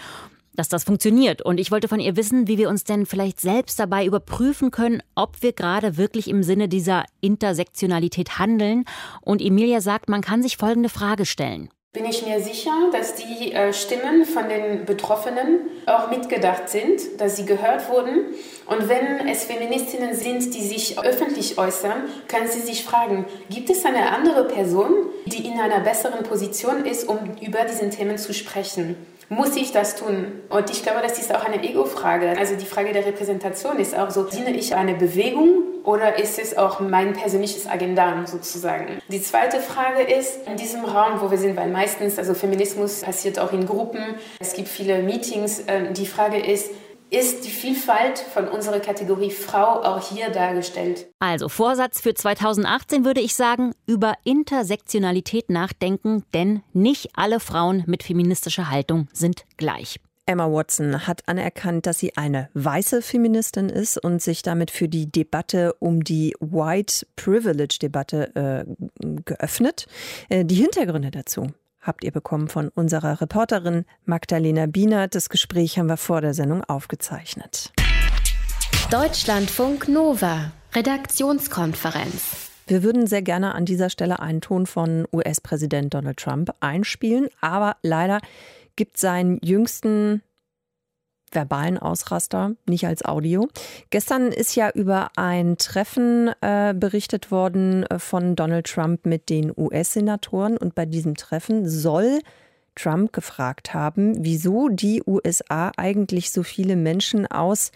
dass das funktioniert. Und ich wollte von ihr wissen, wie wir uns denn vielleicht selbst dabei überprüfen können, ob wir gerade wirklich im Sinne dieser Intersektionalität handeln. Und Emilia sagt, man kann sich folgende Frage stellen. Bin ich mir sicher, dass die äh, Stimmen von den Betroffenen auch mitgedacht sind, dass sie gehört wurden? Und wenn es Feministinnen sind, die sich öffentlich äußern, können sie sich fragen, gibt es eine andere Person, die in einer besseren Position ist, um über diese Themen zu sprechen? Muss ich das tun? Und ich glaube, das ist auch eine Ego-Frage. Also die Frage der Repräsentation ist auch so, diene ich einer Bewegung oder ist es auch mein persönliches Agenda sozusagen? Die zweite Frage ist, in diesem Raum, wo wir sind, weil meistens, also Feminismus passiert auch in Gruppen, es gibt viele Meetings, ähm, die Frage ist, ist die Vielfalt von unserer Kategorie Frau auch hier dargestellt. Also Vorsatz für 2018 würde ich sagen, über Intersektionalität nachdenken, denn nicht alle Frauen mit feministischer Haltung sind gleich. Emma Watson hat anerkannt, dass sie eine weiße Feministin ist und sich damit für die Debatte um die White Privilege Debatte äh, geöffnet. Äh, die Hintergründe dazu habt ihr bekommen von unserer Reporterin Magdalena Bienert. Das Gespräch haben wir vor der Sendung aufgezeichnet. Deutschlandfunk Nova, Redaktionskonferenz. Wir würden sehr gerne an dieser Stelle einen Ton von US-Präsident Donald Trump einspielen, aber leider gibt seinen jüngsten verbalen Ausraster, nicht als Audio. Gestern ist ja über ein Treffen äh, berichtet worden äh, von Donald Trump mit den US-Senatoren und bei diesem Treffen soll Trump gefragt haben, wieso die USA eigentlich so viele Menschen aus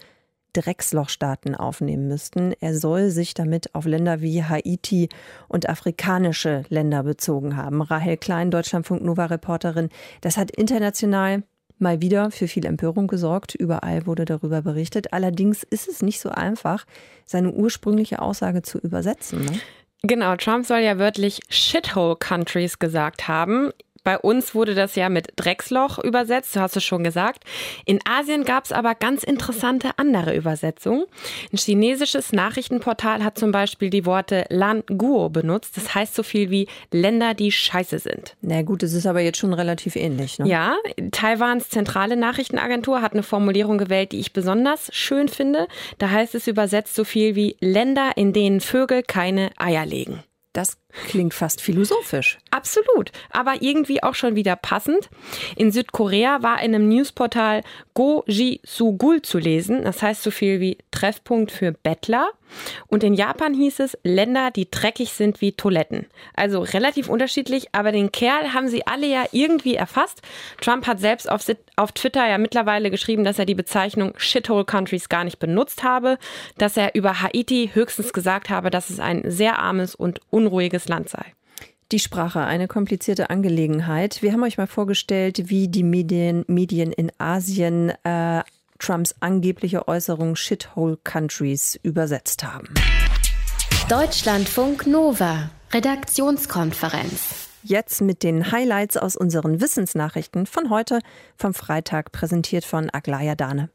Dreckslochstaaten aufnehmen müssten. Er soll sich damit auf Länder wie Haiti und afrikanische Länder bezogen haben. Rahel Klein, Deutschlandfunk Nova Reporterin. Das hat international mal wieder für viel Empörung gesorgt. Überall wurde darüber berichtet. Allerdings ist es nicht so einfach, seine ursprüngliche Aussage zu übersetzen. Ne? Genau, Trump soll ja wörtlich Shithole Countries gesagt haben. Bei uns wurde das ja mit Drecksloch übersetzt, du hast es schon gesagt. In Asien gab es aber ganz interessante andere Übersetzungen. Ein chinesisches Nachrichtenportal hat zum Beispiel die Worte Lan Guo benutzt. Das heißt so viel wie Länder, die scheiße sind. Na gut, es ist aber jetzt schon relativ ähnlich. Ne? Ja, Taiwans zentrale Nachrichtenagentur hat eine Formulierung gewählt, die ich besonders schön finde. Da heißt es übersetzt so viel wie Länder, in denen Vögel keine Eier legen. Das klingt fast philosophisch. Absolut, aber irgendwie auch schon wieder passend. In Südkorea war in einem Newsportal Goji Sugul zu lesen. Das heißt so viel wie Treffpunkt für Bettler. Und in Japan hieß es Länder, die dreckig sind wie Toiletten. Also relativ unterschiedlich, aber den Kerl haben sie alle ja irgendwie erfasst. Trump hat selbst auf, auf Twitter ja mittlerweile geschrieben, dass er die Bezeichnung Shithole Countries gar nicht benutzt habe, dass er über Haiti höchstens gesagt habe, dass es ein sehr armes und unruhiges Land sei. Die Sprache, eine komplizierte Angelegenheit. Wir haben euch mal vorgestellt, wie die Medien, Medien in Asien äh, Trumps angebliche Äußerung Shithole Countries übersetzt haben. Deutschlandfunk Nova, Redaktionskonferenz. Jetzt mit den Highlights aus unseren Wissensnachrichten von heute, vom Freitag, präsentiert von Aglaya Dane.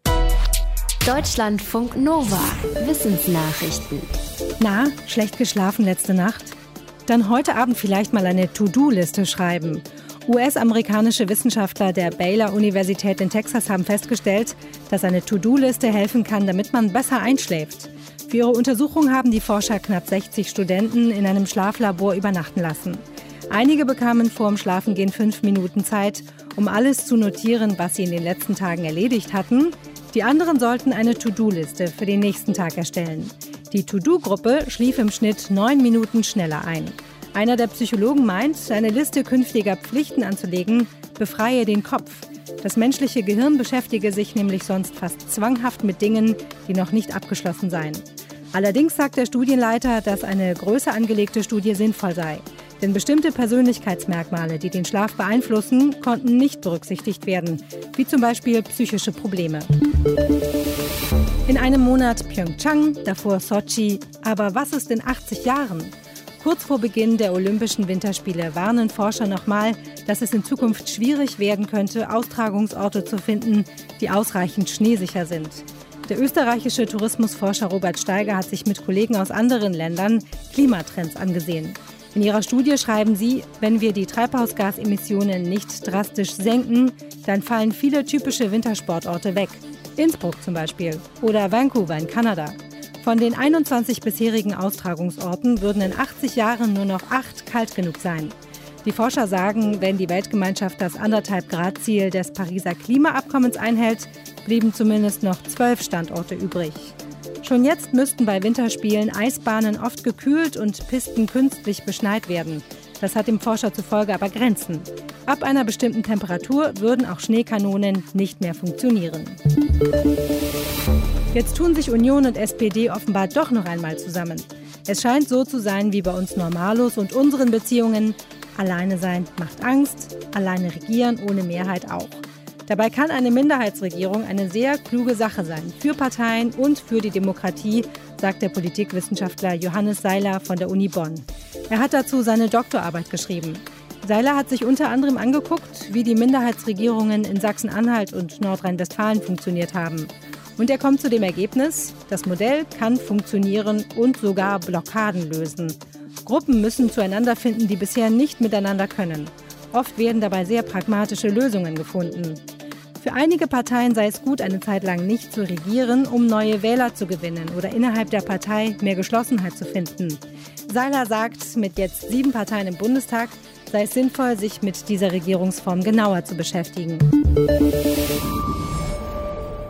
Deutschlandfunk Nova, Wissensnachrichten. Na, schlecht geschlafen letzte Nacht? Dann heute Abend vielleicht mal eine To-Do-Liste schreiben US-amerikanische Wissenschaftler der Baylor Universität in Texas haben festgestellt, dass eine To-Do-Liste helfen kann, damit man besser einschläft. Für ihre Untersuchung haben die Forscher knapp 60 Studenten in einem Schlaflabor übernachten lassen. Einige bekamen vor dem Schlafengehen fünf Minuten Zeit, um alles zu notieren, was sie in den letzten Tagen erledigt hatten. Die anderen sollten eine To-Do-Liste für den nächsten Tag erstellen. Die To-Do-Gruppe schlief im Schnitt neun Minuten schneller ein. Einer der Psychologen meint, eine Liste künftiger Pflichten anzulegen, befreie den Kopf. Das menschliche Gehirn beschäftige sich nämlich sonst fast zwanghaft mit Dingen, die noch nicht abgeschlossen seien. Allerdings sagt der Studienleiter, dass eine größer angelegte Studie sinnvoll sei. Denn bestimmte Persönlichkeitsmerkmale, die den Schlaf beeinflussen, konnten nicht berücksichtigt werden, wie zum Beispiel psychische Probleme. In einem Monat Pyeongchang, davor Sochi. Aber was ist in 80 Jahren? Kurz vor Beginn der Olympischen Winterspiele warnen Forscher nochmal, dass es in Zukunft schwierig werden könnte, Austragungsorte zu finden, die ausreichend schneesicher sind. Der österreichische Tourismusforscher Robert Steiger hat sich mit Kollegen aus anderen Ländern Klimatrends angesehen. In ihrer Studie schreiben sie, wenn wir die Treibhausgasemissionen nicht drastisch senken, dann fallen viele typische Wintersportorte weg. Innsbruck zum Beispiel oder Vancouver in Kanada. Von den 21 bisherigen Austragungsorten würden in 80 Jahren nur noch acht kalt genug sein. Die Forscher sagen, wenn die Weltgemeinschaft das 1,5 Grad Ziel des Pariser Klimaabkommens einhält, blieben zumindest noch zwölf Standorte übrig. Schon jetzt müssten bei Winterspielen Eisbahnen oft gekühlt und Pisten künstlich beschneit werden. Das hat dem Forscher zufolge aber Grenzen. Ab einer bestimmten Temperatur würden auch Schneekanonen nicht mehr funktionieren. Jetzt tun sich Union und SPD offenbar doch noch einmal zusammen. Es scheint so zu sein wie bei uns Normalos und unseren Beziehungen. Alleine sein macht Angst, alleine regieren ohne Mehrheit auch. Dabei kann eine Minderheitsregierung eine sehr kluge Sache sein, für Parteien und für die Demokratie, sagt der Politikwissenschaftler Johannes Seiler von der Uni Bonn. Er hat dazu seine Doktorarbeit geschrieben. Seiler hat sich unter anderem angeguckt, wie die Minderheitsregierungen in Sachsen-Anhalt und Nordrhein-Westfalen funktioniert haben. Und er kommt zu dem Ergebnis, das Modell kann funktionieren und sogar Blockaden lösen. Gruppen müssen zueinander finden, die bisher nicht miteinander können. Oft werden dabei sehr pragmatische Lösungen gefunden. Für einige Parteien sei es gut, eine Zeit lang nicht zu regieren, um neue Wähler zu gewinnen oder innerhalb der Partei mehr Geschlossenheit zu finden. Seiler sagt, mit jetzt sieben Parteien im Bundestag sei es sinnvoll, sich mit dieser Regierungsform genauer zu beschäftigen.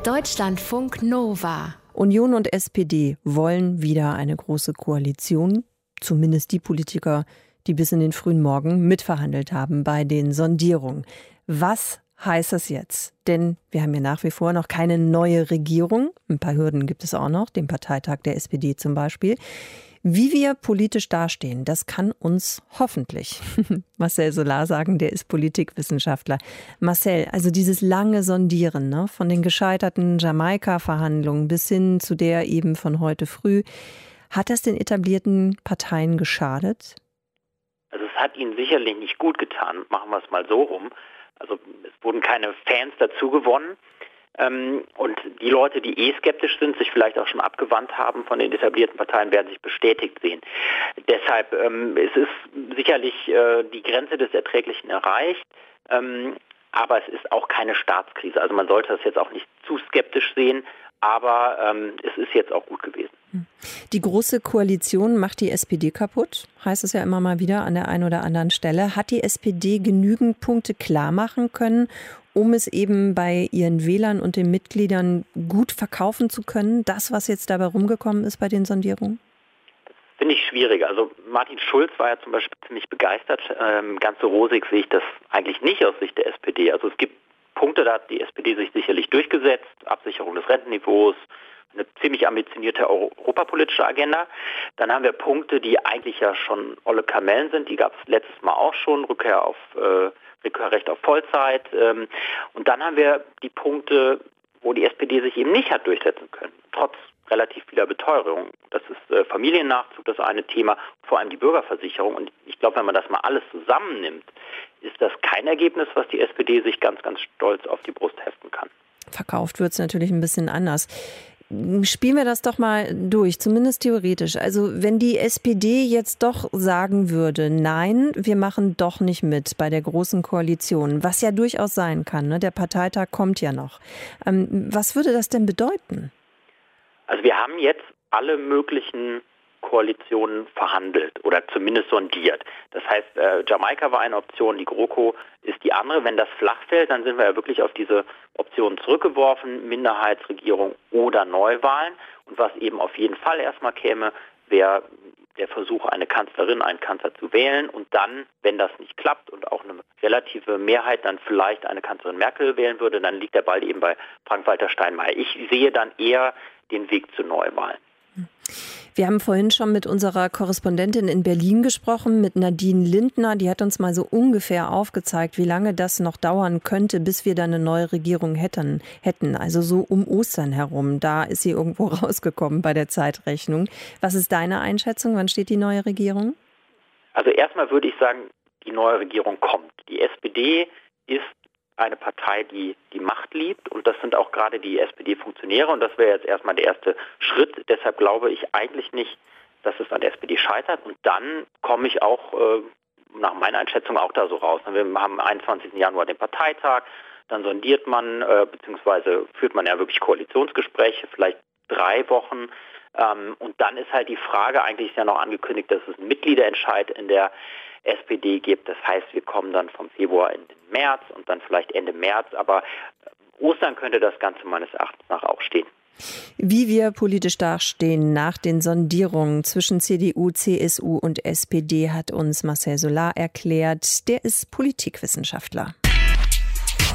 Deutschlandfunk Nova. Union und SPD wollen wieder eine große Koalition. Zumindest die Politiker, die bis in den frühen Morgen mitverhandelt haben bei den Sondierungen. Was heißt das jetzt? Denn wir haben ja nach wie vor noch keine neue Regierung. Ein paar Hürden gibt es auch noch, den Parteitag der SPD zum Beispiel. Wie wir politisch dastehen, das kann uns hoffentlich Marcel Solar sagen, der ist Politikwissenschaftler. Marcel, also dieses lange Sondieren ne, von den gescheiterten Jamaika-Verhandlungen bis hin zu der eben von heute früh, hat das den etablierten Parteien geschadet? Also hat ihnen sicherlich nicht gut getan, machen wir es mal so rum. Also es wurden keine Fans dazu gewonnen. Ähm, und die Leute, die eh skeptisch sind, sich vielleicht auch schon abgewandt haben von den etablierten Parteien, werden sich bestätigt sehen. Deshalb ähm, es ist sicherlich äh, die Grenze des Erträglichen erreicht. Ähm, aber es ist auch keine Staatskrise. Also man sollte das jetzt auch nicht zu skeptisch sehen, aber ähm, es ist jetzt auch gut gewesen. Die große Koalition macht die SPD kaputt, heißt es ja immer mal wieder an der einen oder anderen Stelle. Hat die SPD genügend Punkte klar machen können, um es eben bei ihren Wählern und den Mitgliedern gut verkaufen zu können, das, was jetzt dabei rumgekommen ist bei den Sondierungen? Finde ich schwierig. Also Martin Schulz war ja zum Beispiel ziemlich begeistert. Ähm, ganz so rosig sehe ich das eigentlich nicht aus Sicht der SPD. Also es gibt Punkte, da hat die SPD sich sicherlich durchgesetzt. Absicherung des Rentenniveaus, eine ziemlich ambitionierte europapolitische Agenda. Dann haben wir Punkte, die eigentlich ja schon olle Kamellen sind. Die gab es letztes Mal auch schon. Rückkehr auf äh, Rückkehrrecht auf Vollzeit. Ähm, und dann haben wir die Punkte, wo die SPD sich eben nicht hat durchsetzen können, trotz relativ vieler Beteuerung. Das ist äh, Familiennachzug, das eine Thema, vor allem die Bürgerversicherung. Und ich glaube, wenn man das mal alles zusammennimmt, ist das kein Ergebnis, was die SPD sich ganz, ganz stolz auf die Brust heften kann. Verkauft wird es natürlich ein bisschen anders. Spielen wir das doch mal durch, zumindest theoretisch. Also wenn die SPD jetzt doch sagen würde, nein, wir machen doch nicht mit bei der großen Koalition, was ja durchaus sein kann, ne? der Parteitag kommt ja noch. Ähm, was würde das denn bedeuten? Also wir haben jetzt alle möglichen Koalitionen verhandelt oder zumindest sondiert. Das heißt, äh, Jamaika war eine Option, die GroKo ist die andere. Wenn das flach fällt, dann sind wir ja wirklich auf diese Optionen zurückgeworfen, Minderheitsregierung oder Neuwahlen. Und was eben auf jeden Fall erstmal käme, wäre der Versuch, eine Kanzlerin, einen Kanzler zu wählen und dann, wenn das nicht klappt und auch eine relative Mehrheit dann vielleicht eine Kanzlerin Merkel wählen würde, dann liegt der Ball eben bei Frank-Walter Steinmeier. Ich sehe dann eher den Weg zu Neuwahlen. Wir haben vorhin schon mit unserer Korrespondentin in Berlin gesprochen, mit Nadine Lindner. Die hat uns mal so ungefähr aufgezeigt, wie lange das noch dauern könnte, bis wir dann eine neue Regierung hätten. hätten. Also so um Ostern herum. Da ist sie irgendwo rausgekommen bei der Zeitrechnung. Was ist deine Einschätzung? Wann steht die neue Regierung? Also erstmal würde ich sagen, die neue Regierung kommt. Die SPD ist eine Partei, die die Macht liebt. Und das sind auch gerade die SPD-Funktionäre. Und das wäre jetzt erstmal der erste Schritt. Deshalb glaube ich eigentlich nicht, dass es an der SPD scheitert. Und dann komme ich auch äh, nach meiner Einschätzung auch da so raus. Wir haben am 21. Januar den Parteitag. Dann sondiert man, äh, beziehungsweise führt man ja wirklich Koalitionsgespräche, vielleicht drei Wochen. Ähm, und dann ist halt die Frage, eigentlich ist ja noch angekündigt, dass es einen Mitgliederentscheid in der SPD gibt. Das heißt, wir kommen dann vom Februar in den März und dann vielleicht Ende März. Aber äh, Ostern könnte das Ganze meines Erachtens nach auch stehen. Wie wir politisch dastehen nach den Sondierungen zwischen CDU, CSU und SPD hat uns Marcel Solar erklärt. Der ist Politikwissenschaftler.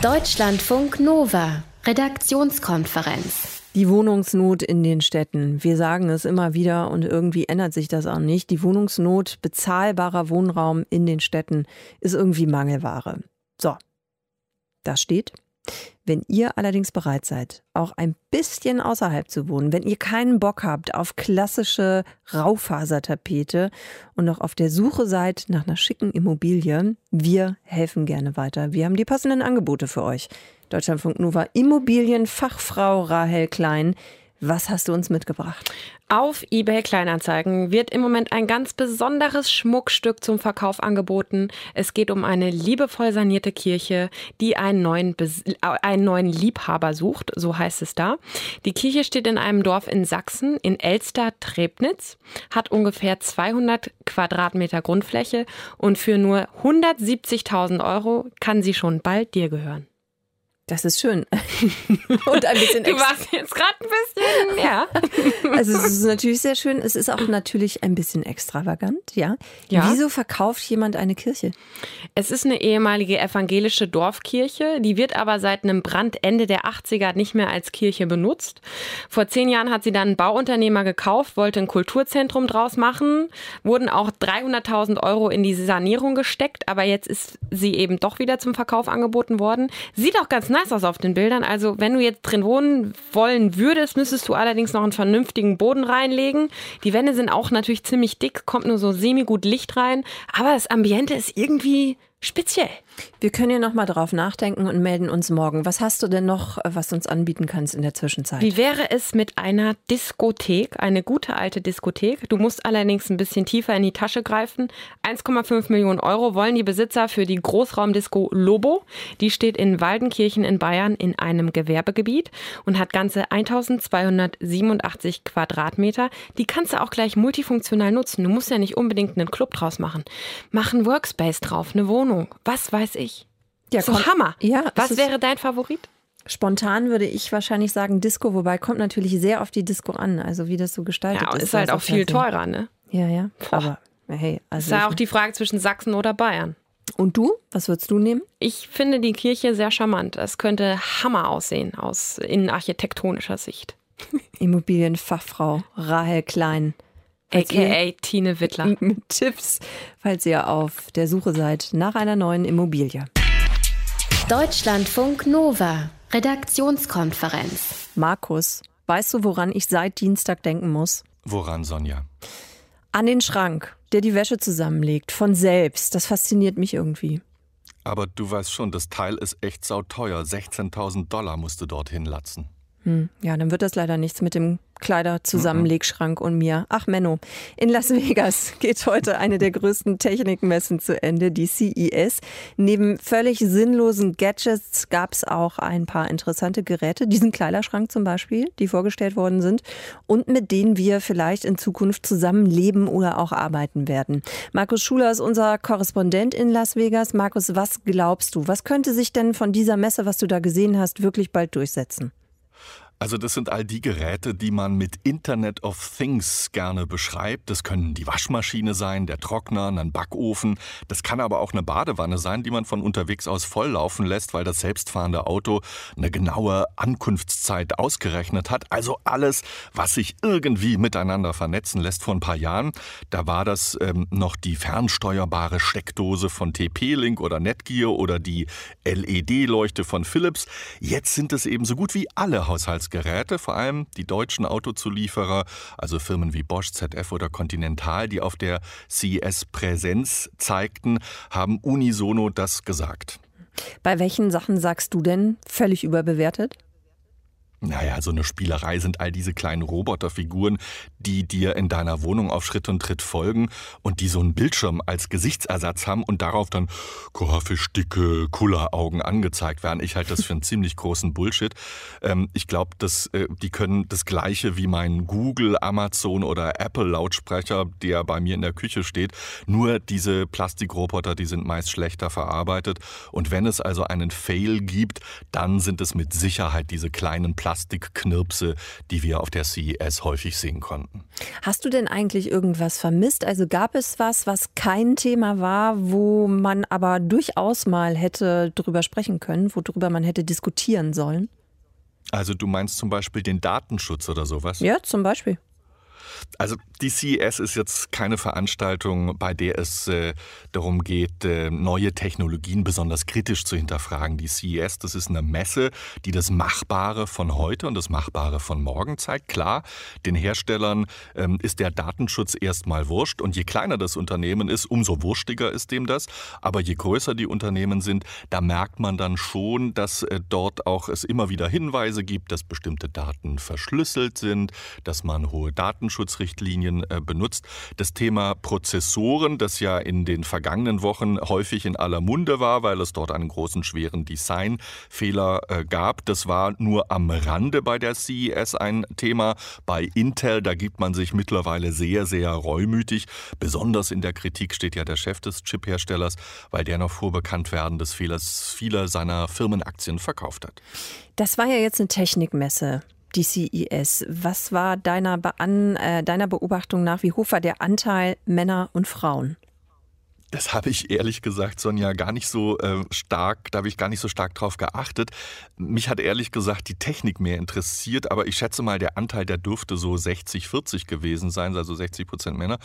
Deutschlandfunk Nova, Redaktionskonferenz. Die Wohnungsnot in den Städten. Wir sagen es immer wieder und irgendwie ändert sich das auch nicht. Die Wohnungsnot, bezahlbarer Wohnraum in den Städten ist irgendwie Mangelware. So, das steht. Wenn ihr allerdings bereit seid, auch ein bisschen außerhalb zu wohnen, wenn ihr keinen Bock habt auf klassische Raufasertapete und noch auf der Suche seid nach einer schicken Immobilie, wir helfen gerne weiter. Wir haben die passenden Angebote für euch. Deutschlandfunk Nova Immobilienfachfrau Rahel Klein. Was hast du uns mitgebracht? Auf eBay Kleinanzeigen wird im Moment ein ganz besonderes Schmuckstück zum Verkauf angeboten. Es geht um eine liebevoll sanierte Kirche, die einen neuen, äh, einen neuen Liebhaber sucht, so heißt es da. Die Kirche steht in einem Dorf in Sachsen, in Elster-Trebnitz, hat ungefähr 200 Quadratmeter Grundfläche und für nur 170.000 Euro kann sie schon bald dir gehören. Das ist schön. Und ein bisschen Du warst jetzt gerade ein bisschen, ja. Also es ist natürlich sehr schön. Es ist auch natürlich ein bisschen extravagant, ja. ja. Wieso verkauft jemand eine Kirche? Es ist eine ehemalige evangelische Dorfkirche. Die wird aber seit einem Brand Ende der 80er nicht mehr als Kirche benutzt. Vor zehn Jahren hat sie dann einen Bauunternehmer gekauft, wollte ein Kulturzentrum draus machen. Wurden auch 300.000 Euro in diese Sanierung gesteckt. Aber jetzt ist sie eben doch wieder zum Verkauf angeboten worden. Sieht auch ganz nice nice aus auf den Bildern. Also wenn du jetzt drin wohnen wollen würdest, müsstest du allerdings noch einen vernünftigen Boden reinlegen. Die Wände sind auch natürlich ziemlich dick, kommt nur so semi-gut Licht rein. Aber das Ambiente ist irgendwie speziell. Wir können ja noch mal drauf nachdenken und melden uns morgen. Was hast du denn noch, was du uns anbieten kannst in der Zwischenzeit? Wie wäre es mit einer Diskothek, eine gute alte Diskothek? Du musst allerdings ein bisschen tiefer in die Tasche greifen. 1,5 Millionen Euro wollen die Besitzer für die Großraumdisco Lobo. Die steht in Waldenkirchen in Bayern in einem Gewerbegebiet und hat ganze 1287 Quadratmeter. Die kannst du auch gleich multifunktional nutzen. Du musst ja nicht unbedingt einen Club draus machen. Mach einen Workspace drauf, eine Wohnung. Was weiß ich. Ja, so komm, Hammer. Ja, Was wäre dein Favorit? Spontan würde ich wahrscheinlich sagen Disco, wobei kommt natürlich sehr auf die Disco an, also wie das so gestaltet ja, ist. ist halt auch viel teurer, ne? Ja, ja. Boah. Aber hey, also. Ist ja auch die Frage zwischen Sachsen oder Bayern. Und du? Was würdest du nehmen? Ich finde die Kirche sehr charmant. Es könnte Hammer aussehen aus innenarchitektonischer Sicht. Immobilienfachfrau Rahel Klein. AKA Tine Wittler. Mit Tipps, falls ihr auf der Suche seid nach einer neuen Immobilie. Deutschlandfunk Nova, Redaktionskonferenz. Markus, weißt du, woran ich seit Dienstag denken muss? Woran, Sonja? An den Schrank, der die Wäsche zusammenlegt, von selbst. Das fasziniert mich irgendwie. Aber du weißt schon, das Teil ist echt sauteuer. 16.000 Dollar musst du dorthin latzen. Hm, ja, dann wird das leider nichts mit dem Kleiderzusammenlegschrank und mir. Ach Menno, in Las Vegas geht heute eine der größten Technikmessen zu Ende, die CES. Neben völlig sinnlosen Gadgets gab es auch ein paar interessante Geräte, diesen Kleiderschrank zum Beispiel, die vorgestellt worden sind und mit denen wir vielleicht in Zukunft zusammen leben oder auch arbeiten werden. Markus Schuler ist unser Korrespondent in Las Vegas. Markus, was glaubst du? Was könnte sich denn von dieser Messe, was du da gesehen hast, wirklich bald durchsetzen? Also das sind all die Geräte, die man mit Internet of Things gerne beschreibt. Das können die Waschmaschine sein, der Trockner, ein Backofen. Das kann aber auch eine Badewanne sein, die man von unterwegs aus volllaufen lässt, weil das selbstfahrende Auto eine genaue Ankunftszeit ausgerechnet hat. Also alles, was sich irgendwie miteinander vernetzen lässt. Vor ein paar Jahren, da war das ähm, noch die fernsteuerbare Steckdose von TP-Link oder Netgear oder die LED-Leuchte von Philips. Jetzt sind es eben so gut wie alle Haushalts Geräte, vor allem die deutschen Autozulieferer, also Firmen wie Bosch, ZF oder Continental, die auf der CES Präsenz zeigten, haben unisono das gesagt. Bei welchen Sachen sagst du denn völlig überbewertet? Naja, so eine Spielerei sind all diese kleinen Roboterfiguren, die dir in deiner Wohnung auf Schritt und Tritt folgen und die so einen Bildschirm als Gesichtsersatz haben und darauf dann grafisch dicke Kulleraugen angezeigt werden. Ich halte das für einen ziemlich großen Bullshit. Ähm, ich glaube, äh, die können das Gleiche wie mein Google, Amazon oder Apple Lautsprecher, der bei mir in der Küche steht. Nur diese Plastikroboter, die sind meist schlechter verarbeitet. Und wenn es also einen Fail gibt, dann sind es mit Sicherheit diese kleinen Plastik Plastikknirpse, die wir auf der CES häufig sehen konnten. Hast du denn eigentlich irgendwas vermisst? Also gab es was, was kein Thema war, wo man aber durchaus mal hätte drüber sprechen können, worüber man hätte diskutieren sollen? Also du meinst zum Beispiel den Datenschutz oder sowas? Ja, zum Beispiel. Also die CES ist jetzt keine Veranstaltung, bei der es äh, darum geht, äh, neue Technologien besonders kritisch zu hinterfragen. Die CES, das ist eine Messe, die das Machbare von heute und das Machbare von morgen zeigt. Klar, den Herstellern ähm, ist der Datenschutz erstmal wurscht und je kleiner das Unternehmen ist, umso wurstiger ist dem das. Aber je größer die Unternehmen sind, da merkt man dann schon, dass äh, dort auch es immer wieder Hinweise gibt, dass bestimmte Daten verschlüsselt sind, dass man hohe Datenschutz Datenschutzrichtlinien äh, benutzt. Das Thema Prozessoren, das ja in den vergangenen Wochen häufig in aller Munde war, weil es dort einen großen, schweren Designfehler äh, gab, das war nur am Rande bei der CES ein Thema. Bei Intel, da gibt man sich mittlerweile sehr, sehr reumütig. Besonders in der Kritik steht ja der Chef des Chipherstellers, weil der noch vor Bekanntwerden des Fehlers vieler seiner Firmenaktien verkauft hat. Das war ja jetzt eine Technikmesse die CES. Was war deiner, Be an, äh, deiner Beobachtung nach, wie hoch war der Anteil Männer und Frauen? Das habe ich ehrlich gesagt, Sonja, gar nicht so äh, stark, da habe ich gar nicht so stark drauf geachtet. Mich hat ehrlich gesagt die Technik mehr interessiert, aber ich schätze mal, der Anteil, der dürfte so 60-40 gewesen sein, also 60 Prozent Männer.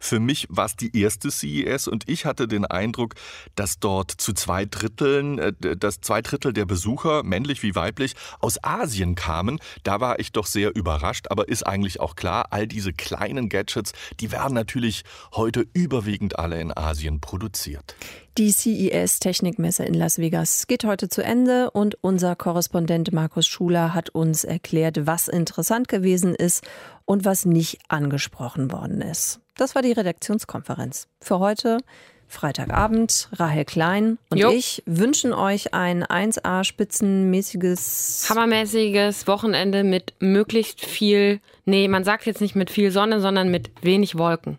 Für mich war es die erste CES und ich hatte den Eindruck, dass dort zu zwei Dritteln, äh, dass zwei Drittel der Besucher, männlich wie weiblich, aus Asien kamen. Da war ich doch sehr überrascht, aber ist eigentlich auch klar, all diese kleinen Gadgets, die werden natürlich heute überwiegend alle in Asien Asien produziert. Die CES Technikmesse in Las Vegas geht heute zu Ende und unser Korrespondent Markus Schuler hat uns erklärt, was interessant gewesen ist und was nicht angesprochen worden ist. Das war die Redaktionskonferenz. Für heute Freitagabend. Rahel Klein und jo. ich wünschen euch ein 1A spitzenmäßiges hammermäßiges Wochenende mit möglichst viel, nee, man sagt jetzt nicht mit viel Sonne, sondern mit wenig Wolken.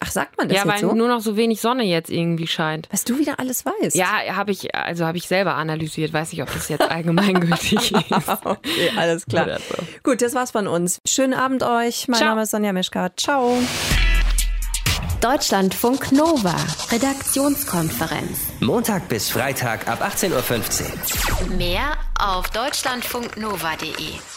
Ach, sagt man das ja, jetzt weil so? nur noch so wenig Sonne jetzt irgendwie scheint. Was du wieder alles weißt. Ja, habe ich, also habe ich selber analysiert. Weiß nicht, ob das jetzt allgemeingültig ist. okay, alles klar. So. Gut, das war's von uns. Schönen Abend euch. Mein Ciao. Name ist Sonja Mischka. Ciao. Deutschlandfunk Nova, Redaktionskonferenz. Montag bis Freitag ab 18.15 Uhr. Mehr auf deutschlandfunknova.de.